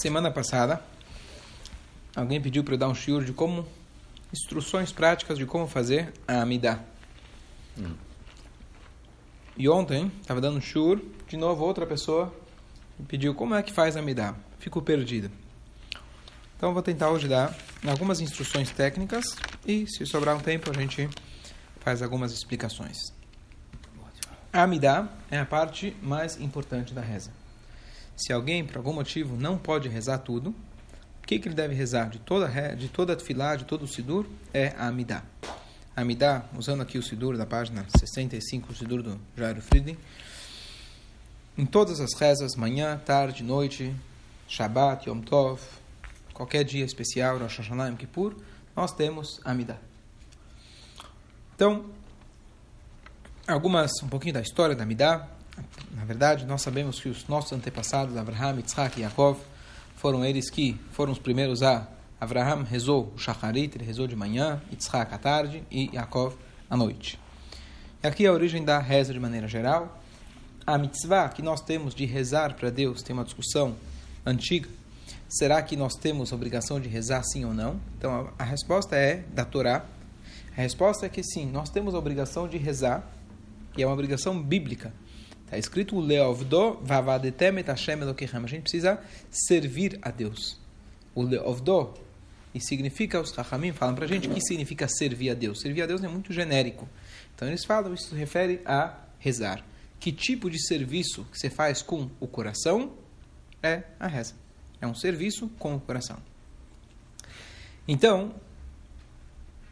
Semana passada, alguém pediu para eu dar um shiur de como instruções práticas de como fazer a Amidah. Hum. E ontem, estava dando um shiur, de novo outra pessoa me pediu como é que faz a Amidah. Fico perdido. Então vou tentar hoje dar algumas instruções técnicas e se sobrar um tempo a gente faz algumas explicações. A Amidah é a parte mais importante da reza. Se alguém, por algum motivo, não pode rezar tudo, o que, que ele deve rezar de toda de toda a de todo o sidur? É a Amidah. A Amidah, usando aqui o sidur da página 65, o sidur do Jairo Friedrich, em todas as rezas, manhã, tarde, noite, Shabbat, Yom Tov, qualquer dia especial, Rosh Hashanah, Yom Kippur, nós temos a Amidah. Então, algumas, um pouquinho da história da Amidah, na verdade, nós sabemos que os nossos antepassados, Abraham, Yitzhak e Yaakov, foram eles que foram os primeiros a. Abraham rezou o Shacharit, ele rezou de manhã, Yitzhak à tarde e Yaakov à noite. E aqui a origem da reza de maneira geral. A mitzvah que nós temos de rezar para Deus tem uma discussão antiga. Será que nós temos a obrigação de rezar sim ou não? Então a, a resposta é da Torá. A resposta é que sim, nós temos a obrigação de rezar, e é uma obrigação bíblica. Está escrito Leovdo vavadetem et Hashem Elokechem. A gente precisa servir a Deus. O Leovdo, e significa, os Chachamim falam para a gente, que significa servir a Deus? Servir a Deus é muito genérico. Então eles falam, isso se refere a rezar. Que tipo de serviço que você faz com o coração é a reza. É um serviço com o coração. Então,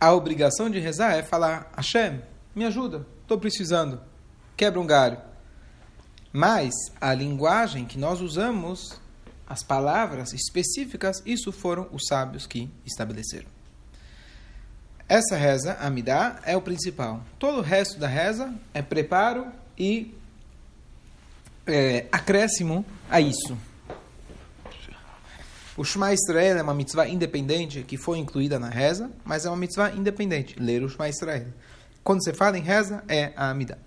a obrigação de rezar é falar: Hashem, me ajuda, estou precisando, quebra um galho. Mas a linguagem que nós usamos, as palavras específicas, isso foram os sábios que estabeleceram. Essa reza, Amidá, é o principal. Todo o resto da reza é preparo e é, acréscimo a isso. O Shema Israel é uma mitzvah independente que foi incluída na reza, mas é uma mitzvah independente, ler o Shema Israel. Quando você fala em reza, é a Amidá.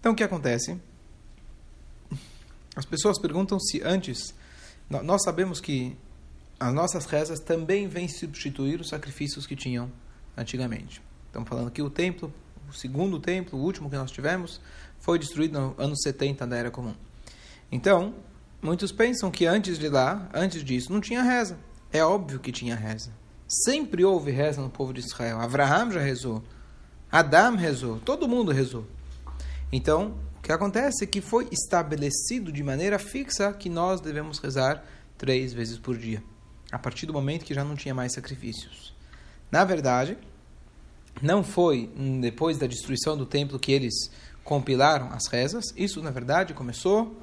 Então o que acontece? As pessoas perguntam se antes. Nós sabemos que as nossas rezas também vêm substituir os sacrifícios que tinham antigamente. Estamos falando que o templo, o segundo templo, o último que nós tivemos, foi destruído no ano 70 da Era Comum. Então, muitos pensam que antes de lá, antes disso, não tinha reza. É óbvio que tinha reza. Sempre houve reza no povo de Israel. Abraham já rezou. Adam rezou. Todo mundo rezou. Então, que acontece é que foi estabelecido de maneira fixa que nós devemos rezar três vezes por dia, a partir do momento que já não tinha mais sacrifícios. Na verdade, não foi depois da destruição do templo que eles compilaram as rezas, isso na verdade começou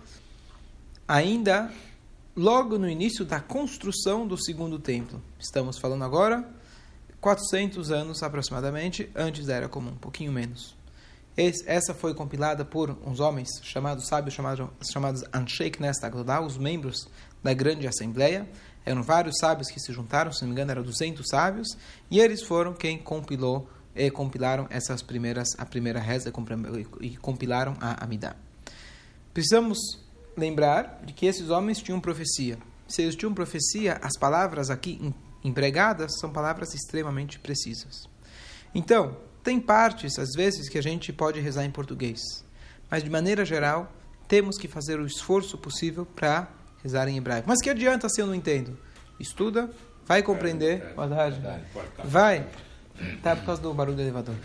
ainda logo no início da construção do segundo templo. Estamos falando agora 400 anos aproximadamente antes da Era Comum, um pouquinho menos. Essa foi compilada por uns homens chamados sábios chamados, chamados Anshei Knesset os membros da grande assembleia. Eram vários sábios que se juntaram, se não me engano, eram 200 sábios, e eles foram quem compilou e compilaram essas primeiras a primeira reza e compilaram a Amidah. Precisamos lembrar de que esses homens tinham profecia. Se eles tinham profecia, as palavras aqui empregadas são palavras extremamente precisas. Então, tem partes, às vezes, que a gente pode rezar em português, mas de maneira geral, temos que fazer o esforço possível para rezar em hebraico. Mas que adianta se eu não entendo? Estuda, vai compreender. Boa tarde. Vai. Tá por causa do barulho do elevador.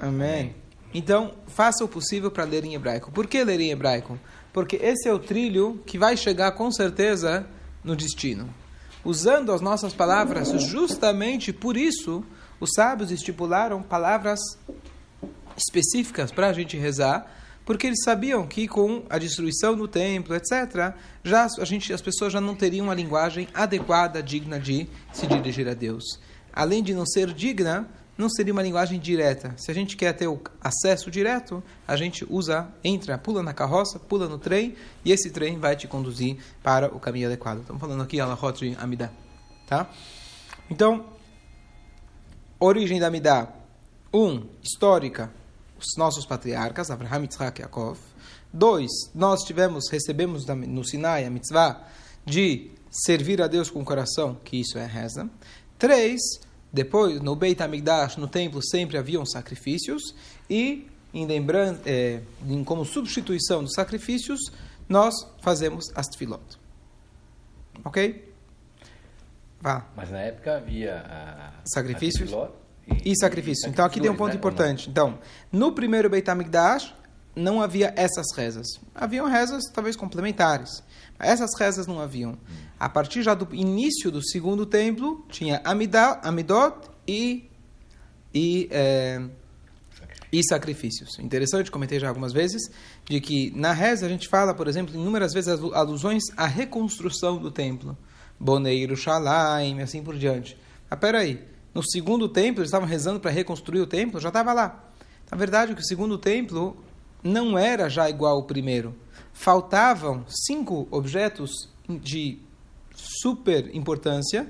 Amém. Então, faça o possível para ler em hebraico. Por que ler em hebraico? Porque esse é o trilho que vai chegar com certeza no destino. Usando as nossas palavras, justamente por isso, os sábios estipularam palavras específicas para a gente rezar, porque eles sabiam que com a destruição do templo, etc., já a gente, as pessoas já não teriam uma linguagem adequada, digna de se dirigir a Deus. Além de não ser digna, não seria uma linguagem direta. Se a gente quer ter o acesso direto, a gente usa, entra, pula na carroça, pula no trem, e esse trem vai te conduzir para o caminho adequado. Estamos falando aqui, Alahot Amidah. Tá? Então, Origem da Midah. Um, histórica, os nossos patriarcas, Abraham, Yitzhak e Yaakov. Dois, nós tivemos, recebemos no Sinai a mitzvah de servir a Deus com o coração, que isso é reza. Três, depois, no Beit HaMikdash, no templo, sempre haviam sacrifícios. E, em é, como substituição dos sacrifícios, nós fazemos as tefilot. Ok? Vá. Mas na época havia a, sacrifícios a e, e sacrifícios. Então aqui tem um ponto né? importante. Então, no primeiro Beit HaMikdash não havia essas rezas. Haviam rezas talvez complementares. Essas rezas não haviam. A partir já do início do segundo templo, tinha Amidá, Amidot e, e, é, e sacrifícios. Interessante, comentei já algumas vezes, de que na reza a gente fala, por exemplo, inúmeras vezes alusões à reconstrução do templo. Boneiro, Shalaim, assim por diante. Ah, peraí, no segundo templo eles estavam rezando para reconstruir o templo? Já estava lá. Na verdade, que o segundo templo não era já igual ao primeiro. Faltavam cinco objetos de super importância,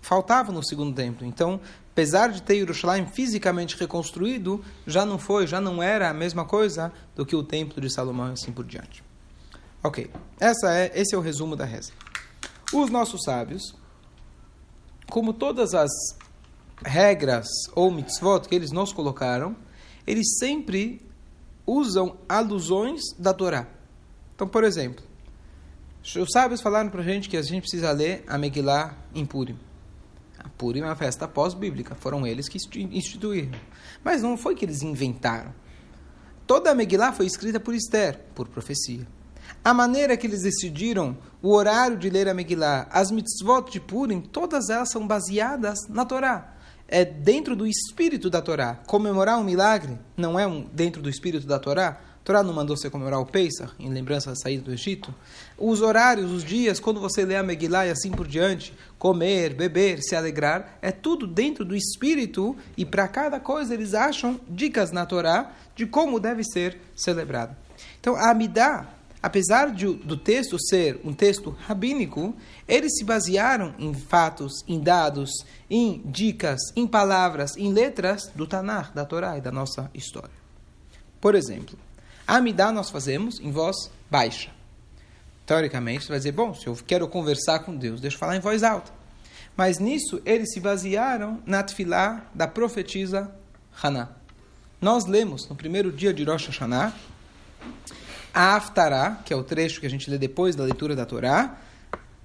faltavam no segundo templo. Então, apesar de ter Jerusalém fisicamente reconstruído, já não foi, já não era a mesma coisa do que o templo de Salomão e assim por diante. Ok, Essa é, esse é o resumo da reza. Os nossos sábios, como todas as regras ou mitzvot que eles nos colocaram, eles sempre usam alusões da Torá. Então, por exemplo, os sábios falaram para a gente que a gente precisa ler a Megillah em Purim. A Purim é uma festa pós-bíblica, foram eles que instituíram. Mas não foi que eles inventaram. Toda a Megillah foi escrita por Esther, por profecia. A maneira que eles decidiram o horário de ler a Megillah, as mitzvot de Purim, todas elas são baseadas na Torá é dentro do espírito da Torá. Comemorar um milagre não é um, dentro do espírito da Torá? A Torá não mandou você comemorar o Pesach, em lembrança da saída do Egito? Os horários, os dias, quando você lê a Megillah e assim por diante, comer, beber, se alegrar, é tudo dentro do espírito e para cada coisa eles acham dicas na Torá de como deve ser celebrado. Então, a Amidah apesar de, do texto ser um texto rabínico, eles se basearam em fatos, em dados, em dicas, em palavras, em letras do Tanakh, da Torá e da nossa história. Por exemplo, a Amidá nós fazemos em voz baixa. Teoricamente, você vai dizer, bom, se eu quero conversar com Deus, deixa eu falar em voz alta. Mas nisso, eles se basearam na tefilá da profetisa Haná. Nós lemos no primeiro dia de Rosh Hashanah a Haftarah, que é o trecho que a gente lê depois da leitura da Torá,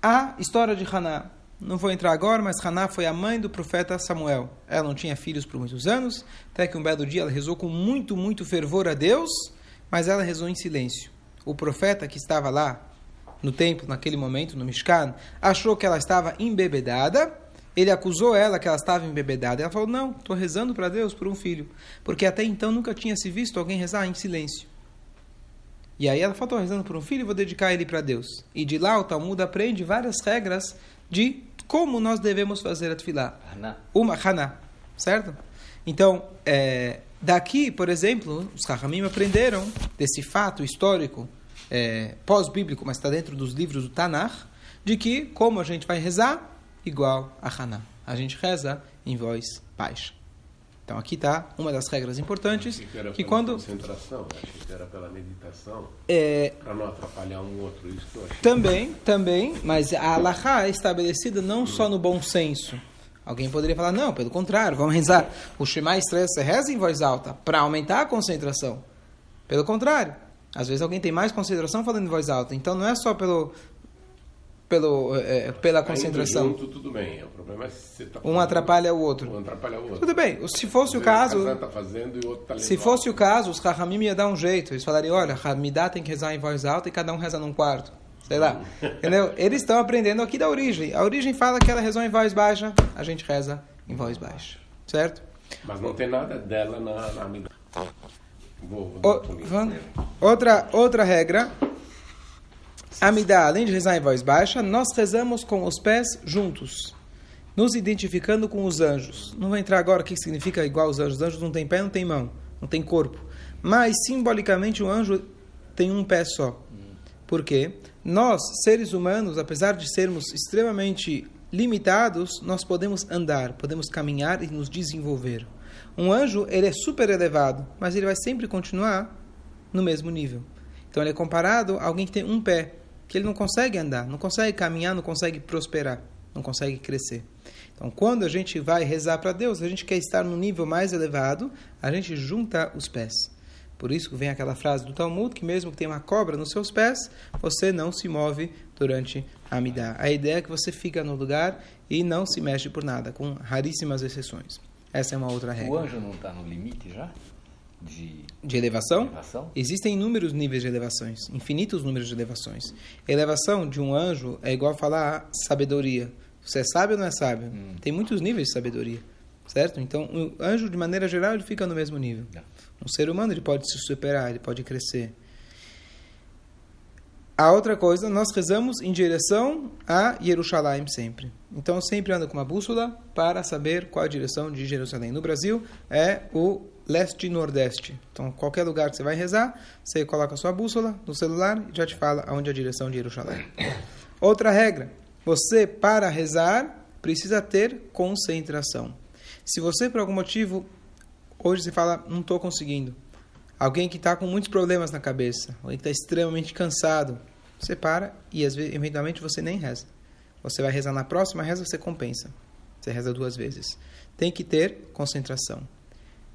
a história de Haná. Não vou entrar agora, mas Haná foi a mãe do profeta Samuel. Ela não tinha filhos por muitos anos, até que um belo dia ela rezou com muito, muito fervor a Deus, mas ela rezou em silêncio. O profeta que estava lá no templo, naquele momento, no Mishkan, achou que ela estava embebedada, ele acusou ela que ela estava embebedada. Ela falou: Não, estou rezando para Deus por um filho. Porque até então nunca tinha se visto alguém rezar em silêncio. E aí ela falou, rezando por um filho, vou dedicar ele para Deus. E de lá o Talmud aprende várias regras de como nós devemos fazer a tefilá. Uma Haná, certo? Então, é, daqui, por exemplo, os Rahamim aprenderam desse fato histórico, é, pós-bíblico, mas está dentro dos livros do Tanakh, de que como a gente vai rezar? Igual a Haná. A gente reza em voz baixa. Então aqui está uma das regras importantes que, que quando concentração, achei que era pela meditação, é, para não atrapalhar um outro, isso que. Também, também, mas a alahá é estabelecida não hum. só no bom senso. Alguém poderia falar, não, pelo contrário, vamos rezar. O Shema estresse você reza em voz alta para aumentar a concentração. Pelo contrário, às vezes alguém tem mais concentração falando em voz alta. Então não é só pelo pelo, é, pela concentração. Junto, tudo bem. O problema é se tá um atrapalha o outro. Um atrapalha o outro. Tudo bem. Se fosse o caso. Tá fazendo, e o outro tá se fosse o caso, os Rahamim ia dar um jeito. Eles falariam: olha, Hamidá tem que rezar em voz alta e cada um reza num quarto. Sei lá. Entendeu? Eles estão aprendendo aqui da origem. A origem fala que ela rezou em voz baixa, a gente reza em voz baixa. Certo? Mas não tem nada dela na, na. Vou, vou o, outra, outra regra Amidá, além de rezar em voz baixa, nós rezamos com os pés juntos, nos identificando com os anjos. Não vou entrar agora o que significa igual os anjos. Os anjos não têm pé, não têm mão, não têm corpo. Mas, simbolicamente, o anjo tem um pé só. Por quê? Nós, seres humanos, apesar de sermos extremamente limitados, nós podemos andar, podemos caminhar e nos desenvolver. Um anjo, ele é super elevado, mas ele vai sempre continuar no mesmo nível. Então ele é comparado a alguém que tem um pé. Que ele não consegue andar, não consegue caminhar, não consegue prosperar, não consegue crescer. Então, quando a gente vai rezar para Deus, a gente quer estar no nível mais elevado, a gente junta os pés. Por isso que vem aquela frase do Talmud, que mesmo que tenha uma cobra nos seus pés, você não se move durante a Amidah. A ideia é que você fica no lugar e não se mexe por nada, com raríssimas exceções. Essa é uma outra regra. O anjo não está no limite já? De, de elevação? elevação? Existem inúmeros níveis de elevações, infinitos números de elevações. A elevação de um anjo é igual a falar sabedoria. Você é sábio ou não é sábio? Hum. Tem muitos níveis de sabedoria, certo? Então, o anjo, de maneira geral, ele fica no mesmo nível. Não. Um ser humano, ele pode se superar, ele pode crescer. A outra coisa, nós rezamos em direção a Jerusalém sempre. Então, sempre ando com uma bússola para saber qual a direção de Jerusalém. No Brasil, é o leste e nordeste. Então, qualquer lugar que você vai rezar, você coloca a sua bússola no celular e já te fala aonde é a direção de Jerusalém. Outra regra, você, para rezar, precisa ter concentração. Se você, por algum motivo, hoje você fala, não estou conseguindo. Alguém que está com muitos problemas na cabeça, alguém que está extremamente cansado, você para e, às vezes, eventualmente, você nem reza. Você vai rezar na próxima reza, você compensa. Você reza duas vezes. Tem que ter concentração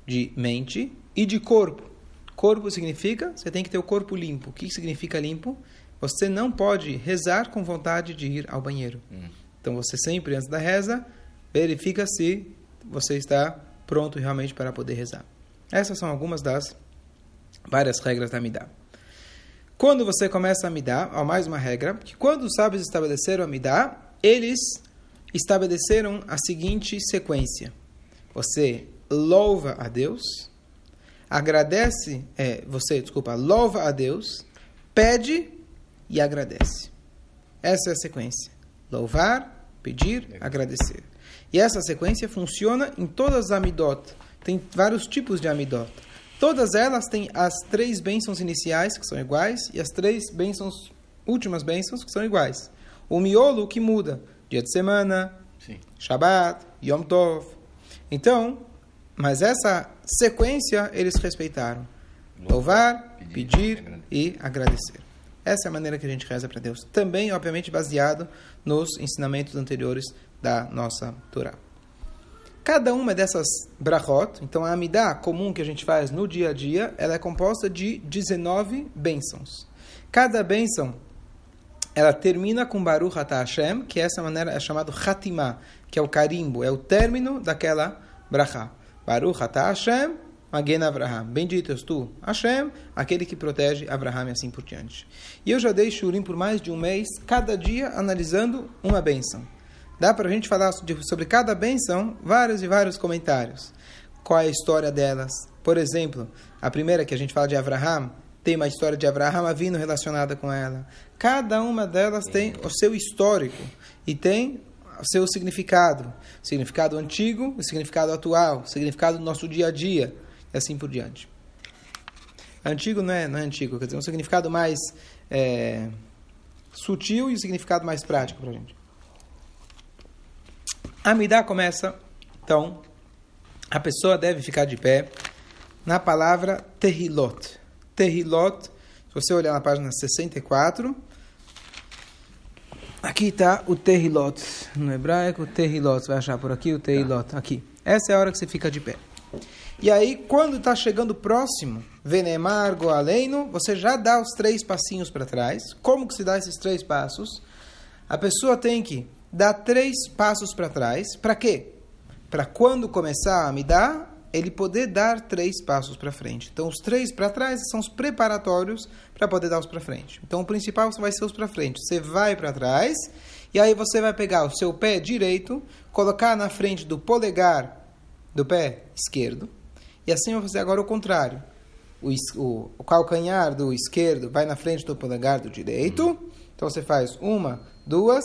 de mente e de corpo. Corpo significa, você tem que ter o corpo limpo. O que significa limpo? Você não pode rezar com vontade de ir ao banheiro. Hum. Então você sempre, antes da reza, verifica se você está pronto realmente para poder rezar. Essas são algumas das várias regras da Midah. Quando você começa a Midah, há mais uma regra, que quando os sábios estabeleceram a Midah, eles estabeleceram a seguinte sequência. Você louva a Deus, agradece, é, você, desculpa, louva a Deus, pede e agradece. Essa é a sequência. Louvar, pedir, agradecer. E essa sequência funciona em todas as amidot. Tem vários tipos de amidot. Todas elas têm as três bênçãos iniciais, que são iguais, e as três bênçãos, últimas bênçãos, que são iguais. O miolo que muda, dia de semana, Sim. Shabbat, Yom Tov. Então, mas essa sequência eles respeitaram. Louvar, pedir, pedir e agradecer. Essa é a maneira que a gente reza para Deus. Também, obviamente, baseado nos ensinamentos anteriores da nossa Torá. Cada uma dessas brachot, então a amidá comum que a gente faz no dia a dia, ela é composta de 19 bênçãos. Cada bênção, ela termina com Baruch Atah Hashem, que essa maneira é chamado Hatimah, que é o carimbo, é o término daquela brachá. Baruch Atah Hashem, Magen Avraham. Bendito és tu, Hashem, aquele que protege Avraham e assim por diante. E eu já dei Shurim por mais de um mês, cada dia analisando uma bênção. Dá para a gente falar sobre cada bênção vários e vários comentários. Qual é a história delas? Por exemplo, a primeira que a gente fala de Avraham, tem uma história de Avraham vindo relacionada com ela. Cada uma delas tem o seu histórico e tem seu significado. Significado antigo, o significado atual, significado do nosso dia a dia e assim por diante. Antigo não é, não é antigo, quer dizer, um significado mais é, sutil e um significado mais prático para a gente. A Midah começa, então, a pessoa deve ficar de pé na palavra Tehilot. Tehilot, se você olhar na página 64, aqui está o Tehilot. No hebraico. Você vai achar por aqui o Tehilot. Aqui. Essa é a hora que você fica de pé. E aí, quando está chegando próximo, Venemar, Goaleino, você já dá os três passinhos para trás. Como que se dá esses três passos? A pessoa tem que dar três passos para trás. Para quê? Para quando começar a me dar, ele poder dar três passos para frente. Então, os três para trás são os preparatórios para poder dar os para frente. Então, o principal vai ser os para frente. Você vai para trás e aí você vai pegar o seu pé direito, colocar na frente do polegar do pé esquerdo e assim vou fazer agora o contrário. O, o, o, calcanhar do esquerdo vai na frente do polegar do direito. Uhum. Então você faz uma, duas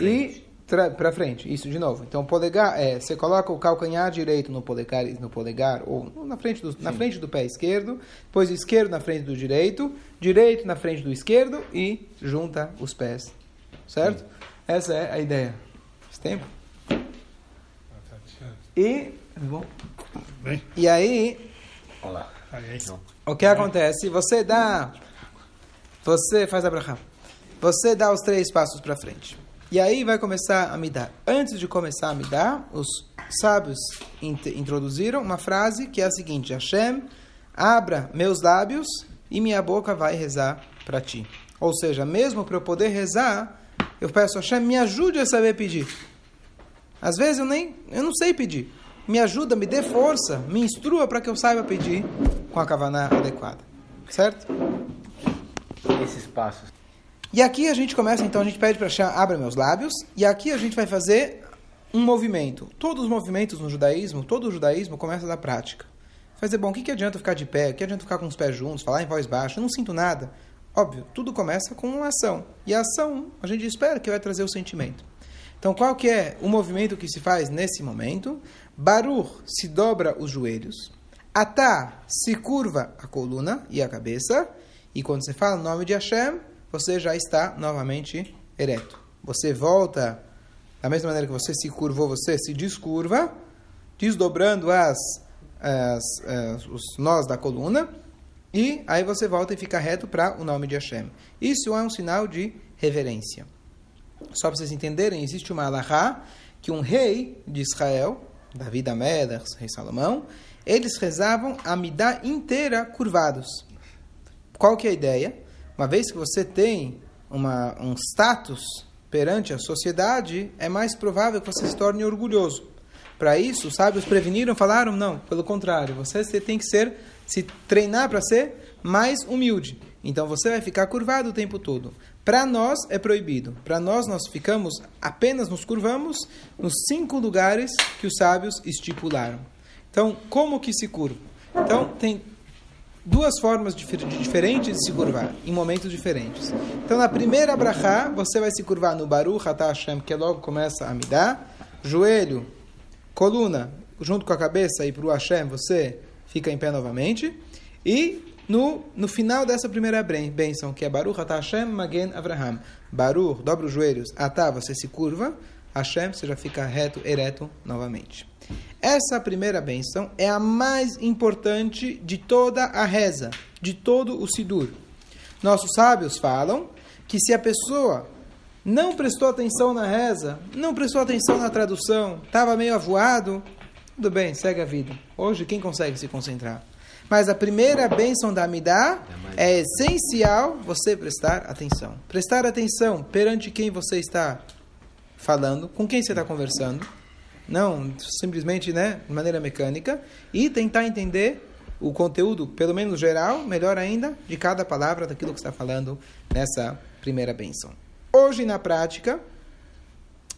e para frente. Isso de novo. Então polegar é você coloca o calcanhar direito no polegar, no polegar ou na frente do, na frente do pé esquerdo, depois o esquerdo na frente do direito, direito na frente do esquerdo e junta os pés. Certo? Sim. Essa é a ideia. Faz tempo? E bom. Bem. E aí, Olá. o que acontece? Você dá, você faz a você dá os três passos para frente. E aí vai começar a me dar. Antes de começar a me dar, os sábios int introduziram uma frase que é a seguinte: Hashem, abra meus lábios e minha boca vai rezar para ti. Ou seja, mesmo para eu poder rezar, eu peço a Hashem, me ajude a saber pedir. Às vezes eu nem eu não sei pedir. Me ajuda, me dê força, me instrua para que eu saiba pedir com a kavaná adequada. Certo? Esses passos. E aqui a gente começa, então, a gente pede para Hashem, abra meus lábios, e aqui a gente vai fazer um movimento. Todos os movimentos no judaísmo, todo o judaísmo começa da prática. Vai dizer, bom, o que, que adianta ficar de pé? O que adianta ficar com os pés juntos, falar em voz baixa? Eu não sinto nada. Óbvio, tudo começa com uma ação. E a ação, a gente espera que vai trazer o sentimento. Então, qual que é o movimento que se faz nesse momento? Baruch se dobra os joelhos. Atá se curva a coluna e a cabeça. E quando você fala o nome de Hashem, você já está novamente ereto. Você volta, da mesma maneira que você se curvou, você se descurva, desdobrando as, as, as os nós da coluna. E aí você volta e fica reto para o nome de Hashem. Isso é um sinal de reverência. Só para vocês entenderem, existe uma alahá que um rei de Israel, Davi da rei Salomão, eles rezavam a midá inteira curvados. Qual que é a ideia? Uma vez que você tem uma, um status perante a sociedade, é mais provável que você se torne orgulhoso. Para isso, os sábios preveniram, falaram, não, pelo contrário, você tem que ser, se treinar para ser mais humilde. Então você vai ficar curvado o tempo todo. Para nós é proibido. Para nós, nós ficamos, apenas nos curvamos nos cinco lugares que os sábios estipularam. Então, como que se curva? Então, tem duas formas diferentes de se curvar, em momentos diferentes. Então, na primeira brachá, você vai se curvar no Baruch Atah que logo começa a dar. Joelho, coluna, junto com a cabeça, e para o Hashem você fica em pé novamente. E no, no final dessa primeira bênção, que é Baruch Atah Magen Avraham. Baruch, dobra os joelhos, Atah, você se curva, Hashem, você já fica reto, ereto novamente. Essa primeira bênção é a mais importante de toda a reza, de todo o Sidur. Nossos sábios falam que se a pessoa não prestou atenção na reza, não prestou atenção na tradução, estava meio avoado, tudo bem, segue a vida. Hoje, quem consegue se concentrar? Mas a primeira bênção da Amidá é essencial você prestar atenção. Prestar atenção perante quem você está falando, com quem você está conversando. Não simplesmente né, de maneira mecânica. E tentar entender o conteúdo, pelo menos geral, melhor ainda, de cada palavra daquilo que está falando nessa primeira bênção. Hoje, na prática,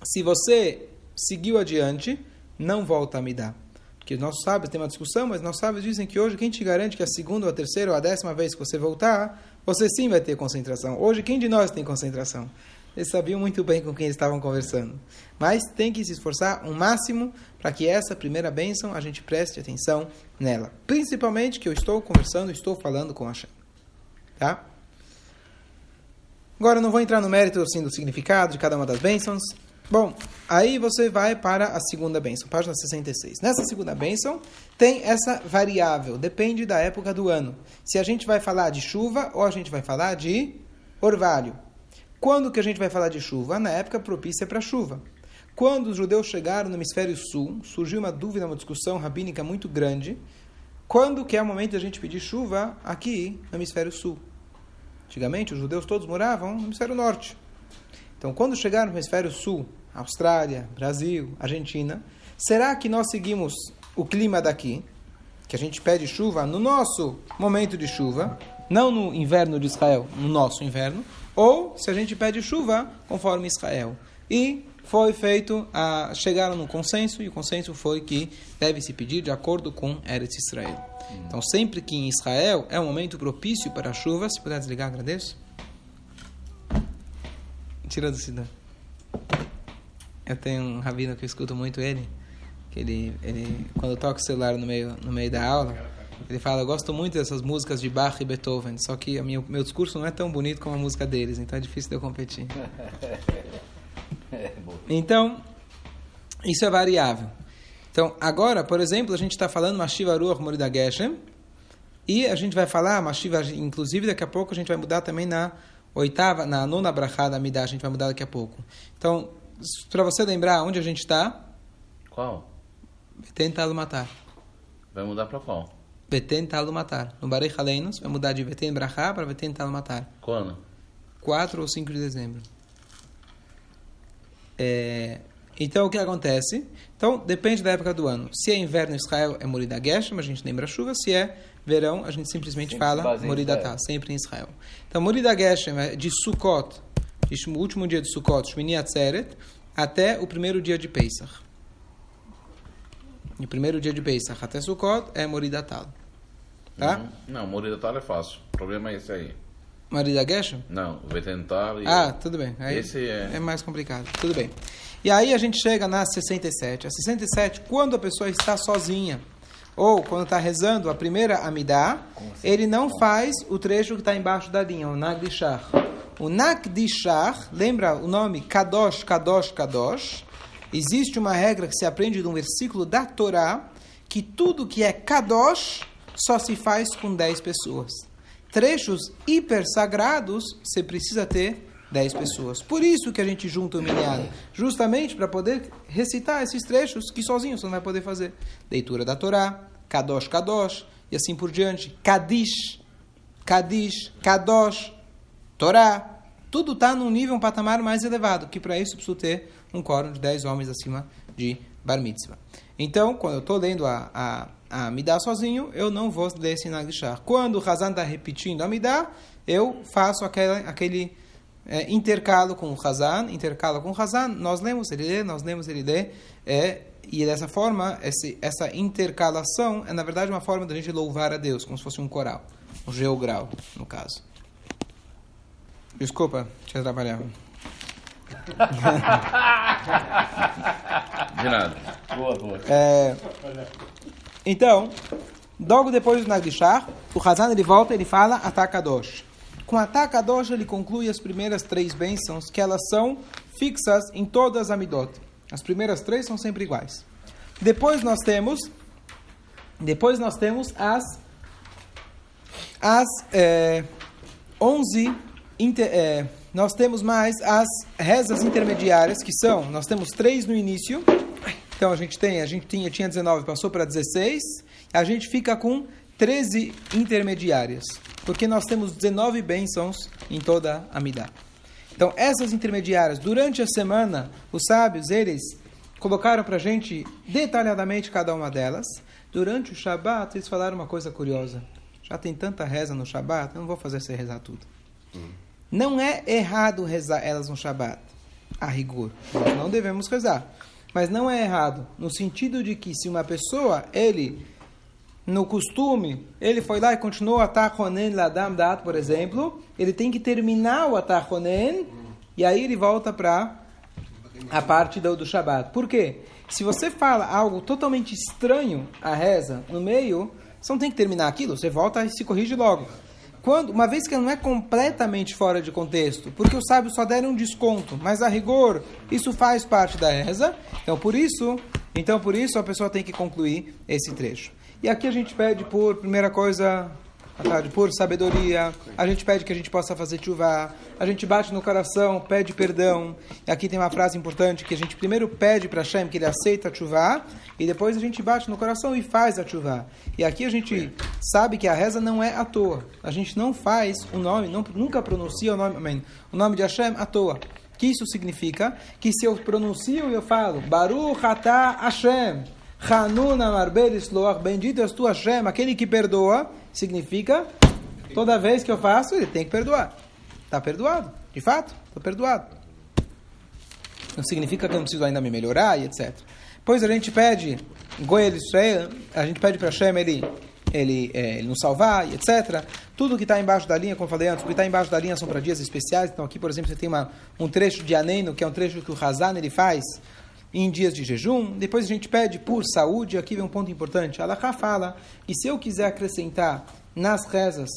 se você seguiu adiante, não volta a me dar. Porque os nossos sábios têm uma discussão, mas nossos sábios dizem que hoje quem te garante que a segunda, a terceira ou a décima vez que você voltar, você sim vai ter concentração. Hoje, quem de nós tem concentração? Eles sabiam muito bem com quem estavam conversando. Mas tem que se esforçar o um máximo para que essa primeira bênção a gente preste atenção nela. Principalmente que eu estou conversando, estou falando com Hashem. Tá? Agora eu não vou entrar no mérito assim, do significado de cada uma das bênçãos. Bom, aí você vai para a segunda bênção, página 66. Nessa segunda bênção tem essa variável, depende da época do ano. Se a gente vai falar de chuva ou a gente vai falar de orvalho. Quando que a gente vai falar de chuva? Na época propícia para chuva. Quando os judeus chegaram no hemisfério sul, surgiu uma dúvida, uma discussão rabínica muito grande. Quando que é o momento de a gente pedir chuva aqui no hemisfério sul? Antigamente, os judeus todos moravam no hemisfério norte. Então, quando chegaram no hemisfério sul, Austrália, Brasil, Argentina, será que nós seguimos o clima daqui, que a gente pede chuva no nosso momento de chuva, não no inverno de Israel, no nosso inverno, ou se a gente pede chuva conforme Israel. E foi feito, a, chegaram no consenso, e o consenso foi que deve se pedir de acordo com Eretz Israel. Então, sempre que em Israel é um momento propício para a chuva, se puder desligar, agradeço. Tira do cidadão. Eu tenho um rabino que eu escuto muito ele, que ele, ele quando toca o celular no meio, no meio da aula, ele fala, eu gosto muito dessas músicas de Bach e Beethoven, só que o meu, discurso não é tão bonito como a música deles, então é difícil de eu competir. Então, isso é variável. Então, agora, por exemplo, a gente está falando Mashiva Ruach Morida Geshem, e a gente vai falar Mashiva, inclusive daqui a pouco a gente vai mudar também na oitava, na nona brachá da Amidah, a gente vai mudar daqui a pouco. Então, para você lembrar onde a gente está, Qual? tenta matar. Vai mudar pra qual? Veten talo matar. No Barei Haleinos, vai mudar de Veten brachá para Veten talo matar. Quando? 4 ou 5 de dezembro. É, então, o que acontece? Então, depende da época do ano. Se é inverno em Israel, é Morida Geshem, a gente lembra a chuva. Se é verão, a gente simplesmente Sempre fala Morida. Tá, sempre em Israel. Então, Morida Geshem é de Sukkot, o último dia de Sukkot, Shmini Atzeret, até o primeiro dia de Pesach. E o primeiro dia de Pesach até Sukkot é Morida Tal. Tá? Uhum. Não, Morida Tal é fácil. O problema é esse aí. Morida Geshem? Não, Vetental e... Ah, tudo bem. Aí Esse é- mais complicado. Tudo bem. E aí a gente chega na 67. A 67, quando a pessoa está sozinha, ou quando está rezando a primeira Amidá, ele não faz o trecho que está embaixo da linha, o Nagdishar. O Nagdishar, lembra o nome Kadosh, Kadosh, Kadosh? Existe uma regra que se aprende de um versículo da Torá, que tudo que é Kadosh só se faz com 10 pessoas trechos hiper sagrados, você precisa ter 10 pessoas. Por isso que a gente junta o minyan, justamente para poder recitar esses trechos que sozinho você não vai poder fazer. Leitura da Torá, Kadosh, Kadosh, e assim por diante. Kadish, Kadish, Kadosh, Torá. Tudo está num nível, um patamar mais elevado, que para isso preciso ter um quórum de 10 homens acima de Bar Mitzvah. Então, quando eu estou lendo a, a, a Midah sozinho, eu não vou ler esse Nagdishar. Quando o Hazan está repetindo a Midah, eu faço aquela, aquele é, intercalo com o Hazan, intercalo com o Hazan, nós lemos, ele lê, nós lemos, ele lê, é, e dessa forma, esse, essa intercalação é, na verdade, uma forma da gente louvar a Deus, como se fosse um coral, um geogral, no caso. Desculpa, te atrapalhava. De nada. Boa, boa. É, então, logo depois do Nagdishar, o Hazan ele volta e ele fala Atakadosh. Com Atakadosh ele conclui as primeiras três bênçãos, que elas são fixas em todas as Amidot. As primeiras três são sempre iguais. Depois nós temos, depois nós temos as as é, 11 inter, é, nós temos mais as rezas intermediárias que são nós temos três no início então a gente tem a gente tinha tinha 19 passou para 16 a gente fica com 13 intermediárias porque nós temos 19 bênçãos em toda a Midah então essas intermediárias durante a semana os sábios eles colocaram para a gente detalhadamente cada uma delas durante o Shabat eles falaram uma coisa curiosa já tem tanta reza no Shabat, eu não vou fazer você rezar tudo. Não é errado rezar elas no Shabat, a rigor. Nós não devemos rezar. Mas não é errado, no sentido de que se uma pessoa, ele, no costume, ele foi lá e continuou a Tachonen Ladam Dat, por exemplo, ele tem que terminar o Atachonen e aí ele volta para a parte do, do Shabat. Por quê? Se você fala algo totalmente estranho à reza no meio, você não tem que terminar aquilo, você volta e se corrige logo. Quando, uma vez que não é completamente fora de contexto, porque os sábios só deram um desconto, mas a rigor isso faz parte da reza, então por isso, então por isso a pessoa tem que concluir esse trecho. E aqui a gente pede por primeira coisa, por sabedoria, a gente pede que a gente possa fazer chuva, a gente bate no coração, pede perdão. E aqui tem uma frase importante que a gente primeiro pede para Hashem que ele aceita a chuva, e depois a gente bate no coração e faz a chuva. E aqui a gente sabe que a reza não é à toa. A gente não faz o nome, não, nunca pronuncia o nome, amém, o nome de Hashem à toa. Que isso significa que se eu pronuncio e eu falo Baruch atah Hashem, Hanuna Marbelis Loach, bendito és tu Hashem, aquele que perdoa, significa toda vez que eu faço, ele tem que perdoar. Está perdoado, de fato, está perdoado. Não significa que eu não preciso ainda me melhorar e etc. Pois a gente pede, Goel Israel, a gente pede para Hashem ele, ele, é, ele nos salvar e etc. Tudo que está embaixo da linha, como eu falei antes, o que está embaixo da linha são para dias especiais. Então aqui, por exemplo, você tem uma, um trecho de Aneno, que é um trecho que o Hazan ele faz em dias de jejum. Depois a gente pede por saúde. Aqui vem um ponto importante. Allah fala que se eu quiser acrescentar nas rezas,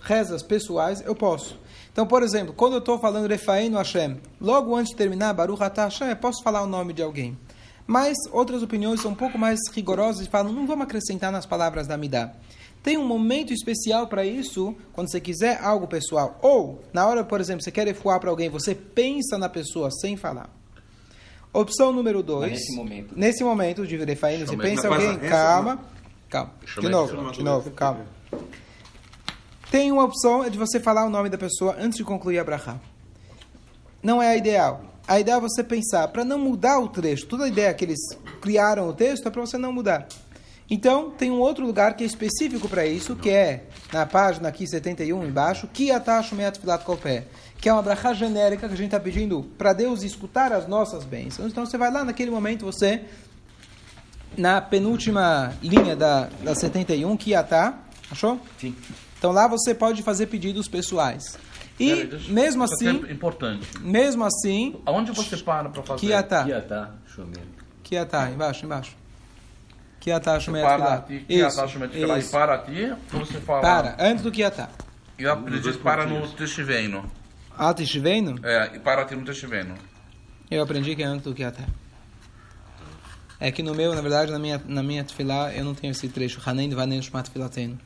rezas pessoais, eu posso. Então, por exemplo, quando eu estou falando Refaim no Hashem, logo antes de terminar Baruch Atah Hashem, eu posso falar o nome de alguém. Mas outras opiniões são um pouco mais rigorosas e falam, não vamos acrescentar nas palavras da Midah. Tem um momento especial para isso, quando você quiser algo pessoal. Ou, na hora, por exemplo, você quer refuar para alguém, você pensa na pessoa sem falar. Opção número dois. nesse momento. Nesse momento de Refaim, você pensa alguém, calma. Calma. De novo, de novo, calma. Tem uma opção é de você falar o nome da pessoa antes de concluir a brachá. Não é a ideal. A ideia é você pensar, para não mudar o trecho. Toda a ideia que eles criaram o texto é para você não mudar. Então, tem um outro lugar que é específico para isso, que é na página aqui 71 embaixo, que atashu meat filat que é uma brachá genérica que a gente está pedindo para Deus escutar as nossas bênçãos. Então, você vai lá naquele momento, você na penúltima linha da, da 71, que atá, achou? Sim. Então lá você pode fazer pedidos pessoais. E Peraí, deixa- mesmo assim, É importante. mesmo assim, Aonde você para para fazer? que atá, Ia tá chovendo. que atá, embaixo, embaixo. Que atá, ti, que atá, shumei atfilá, e para ti, você fala... Para, antes do que atá. E a diz para no testiveino. Alto estivendo, É, e para ti no testiveino. eu aprendi que é antes do que atá. É que no meu, na verdade, na minha, na minha tefilá, eu não tenho esse trecho. Hanen vanen shmat filateno.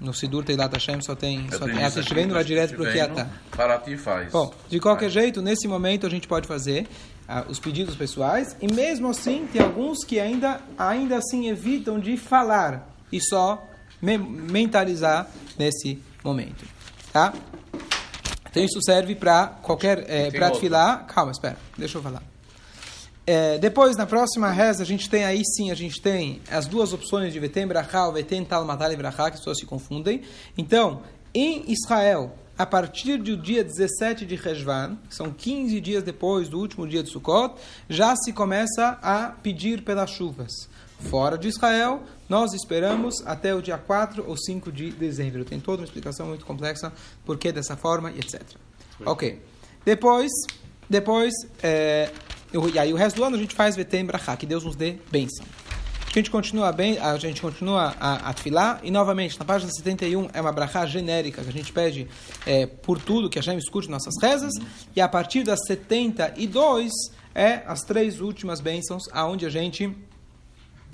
No Sidur Teilat Hashem só tem, Eu só tem vai direto para o que testiveino, atá. Para ti faz. Bom, de qualquer Vai. jeito, nesse momento a gente pode fazer ah, os pedidos pessoais e mesmo assim tem alguns que ainda, ainda assim evitam de falar e só me- mentalizar nesse momento, tá? Então isso serve para qualquer é, para filar. Calma, espera, deixa eu falar. É, depois, na próxima reza, a gente tem aí sim, a gente tem as duas opções de Vetem Brachá ou Vetem Tal Matal e Brachá, que as pessoas se confundem. Então, em Israel, a partir do dia 17 de Rejvan, são 15 dias depois do último dia de Sukkot, já se começa a pedir pelas chuvas. Fora de Israel, nós esperamos até o dia 4 ou 5 de dezembro. Tem toda uma explicação muito complexa, por que dessa forma e etc. Ok. Depois, depois, é, e aí o resto do ano a gente faz Vetem Brachá, que Deus nos dê bênção. A gente continua bem, a gente continua a, a tefilá, e novamente, na página 71 é uma brachá genérica, que a gente pede é, por tudo, que a gente escute nossas rezas, e a partir das 72 é as três últimas bênçãos, aonde a gente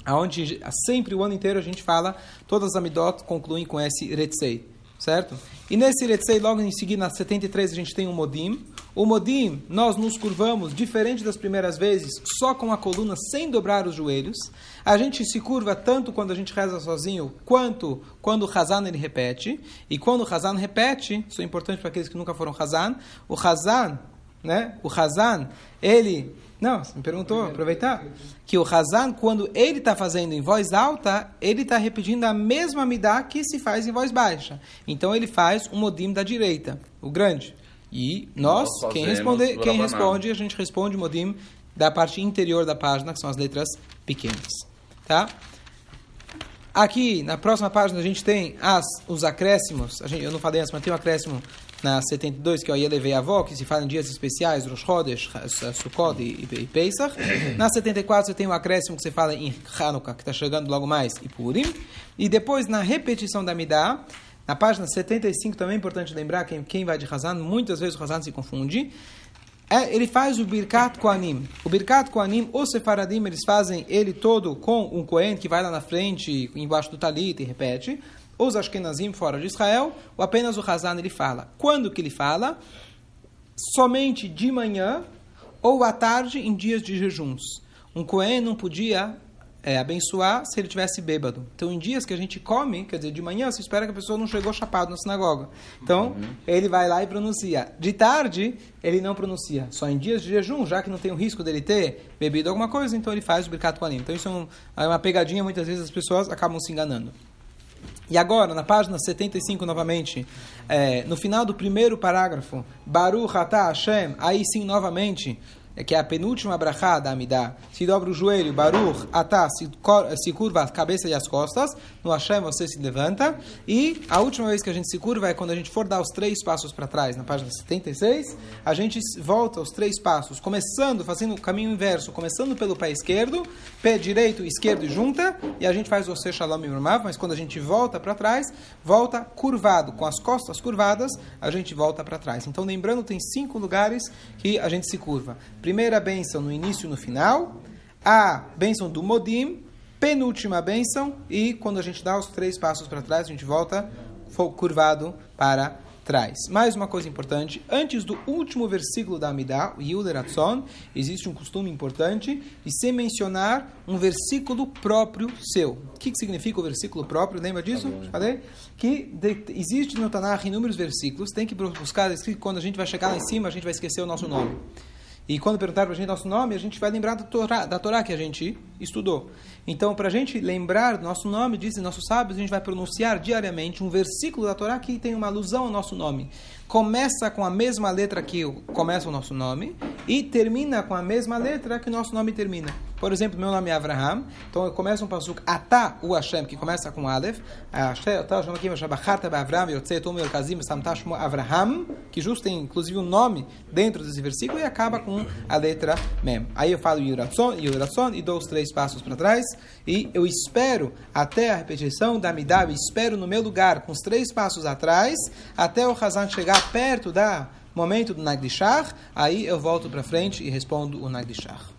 aonde sempre o ano inteiro a gente fala, todas as amidot concluem com esse retzei, certo? E nesse retzei, logo em seguida, na 73, a gente tem o modim. O modim, nós nos curvamos, diferente das primeiras vezes, só com a coluna, sem dobrar os joelhos. A gente se curva tanto quando a gente reza sozinho, quanto quando o Hazan ele repete. E quando o Hazan repete, isso é importante para aqueles que nunca foram Hazan, o Hazan, né? O Hazan, ele não, você me perguntou, aproveitar. Que o Hazan, quando ele está fazendo em voz alta, ele está repetindo a mesma midá que se faz em voz baixa. Então ele faz o modim da direita, o grande. E nós, Nós quem, responde, quem responde, a gente responde o modim da parte interior da página, que são as letras pequenas. Tá? Aqui, na próxima página, a gente tem as, os acréscimos. A gente, eu não falei antes, mas tem um acréscimo na 72, que é o Yelevei Avó, que se fala em dias especiais, Rosh Chodesh, Sukkot e, e Pesach. Na 74, você tem um acréscimo que você fala em Hanukkah, que está chegando logo mais, e Purim. E depois, na repetição da Midah, na página 75, também é importante lembrar, quem, quem vai de Hazan, muitas vezes o Hazan se confunde. É, ele faz o Birkat Koanim. O Birkat Koanim, os Sefaradim, eles fazem ele todo com um Kohen que vai lá na frente, embaixo do talit e repete. Os Ashkenazim, fora de Israel, ou apenas o Hazan, ele fala. Quando que ele fala? Somente de manhã ou à tarde em dias de jejuns. Um Kohen não podia é, abençoar se ele tivesse bêbado. Então, em dias que a gente come, quer dizer, de manhã, se espera que a pessoa não chegou chapado na sinagoga. Então, ele vai lá e pronuncia. De tarde, ele não pronuncia. Só em dias de jejum, já que não tem o risco dele ter bebido alguma coisa, então ele faz o Birkat Kohanim. Então, isso é, um- é uma pegadinha, muitas vezes as pessoas acabam se enganando. E agora, na página 75 novamente, é, no final do primeiro parágrafo, Baruch Atah Hashem, aí sim novamente, que é a penúltima brachá da Amidah, se dobra o joelho, Baruch Atah, se, cor- se curva a cabeça e as costas, no Hashem você se levanta, e a última vez que a gente se curva é quando a gente for dar os três passos para trás, na página 76, a gente volta os três passos, começando, fazendo o caminho inverso, começando pelo pé esquerdo, pé direito, esquerdo e junta, e a gente faz o e Murmav, mas quando a gente volta para trás, volta curvado, com as costas curvadas, a gente volta para trás. Então, lembrando, tem cinco lugares que a gente se curva. Primeira bênção no início e no final, a bênção do Modim, penúltima bênção e quando a gente dá os três passos para trás, a gente volta curvado para trás. Mais uma coisa importante, antes do último versículo da Amidah, o existe um costume importante de se mencionar um versículo próprio seu. O que, que significa o versículo próprio? Lembra disso? Falei? Que de- existe no Tanakh inúmeros versículos, tem que buscar escrito quando a gente vai chegar lá em cima, a gente vai esquecer o nosso nome. E quando perguntar para a gente nosso nome, a gente vai lembrar da Torá, da Torá que a gente estudou. Então, para a gente lembrar do nosso nome, dizem nossos sábios, a gente vai pronunciar diariamente um versículo da Torá que tem uma alusão ao nosso nome. Começa com a mesma letra que o- começa o nosso nome e termina com a mesma letra que o nosso nome termina. Por exemplo, meu nome é Avraham, então eu começo um pasuk Ata u Hashem, que começa com Aleph. Avraham, que justo tem inclusive um nome dentro desse versículo e acaba com a letra Mem. Aí eu falo Yuratson, Yuratson e dou os três passos para trás e eu espero até a repetição da Midah, eu espero no meu lugar com os três passos atrás até o Hazan chegar perto da momento do Nagdishar, aí eu volto para frente e respondo o Nagdishar.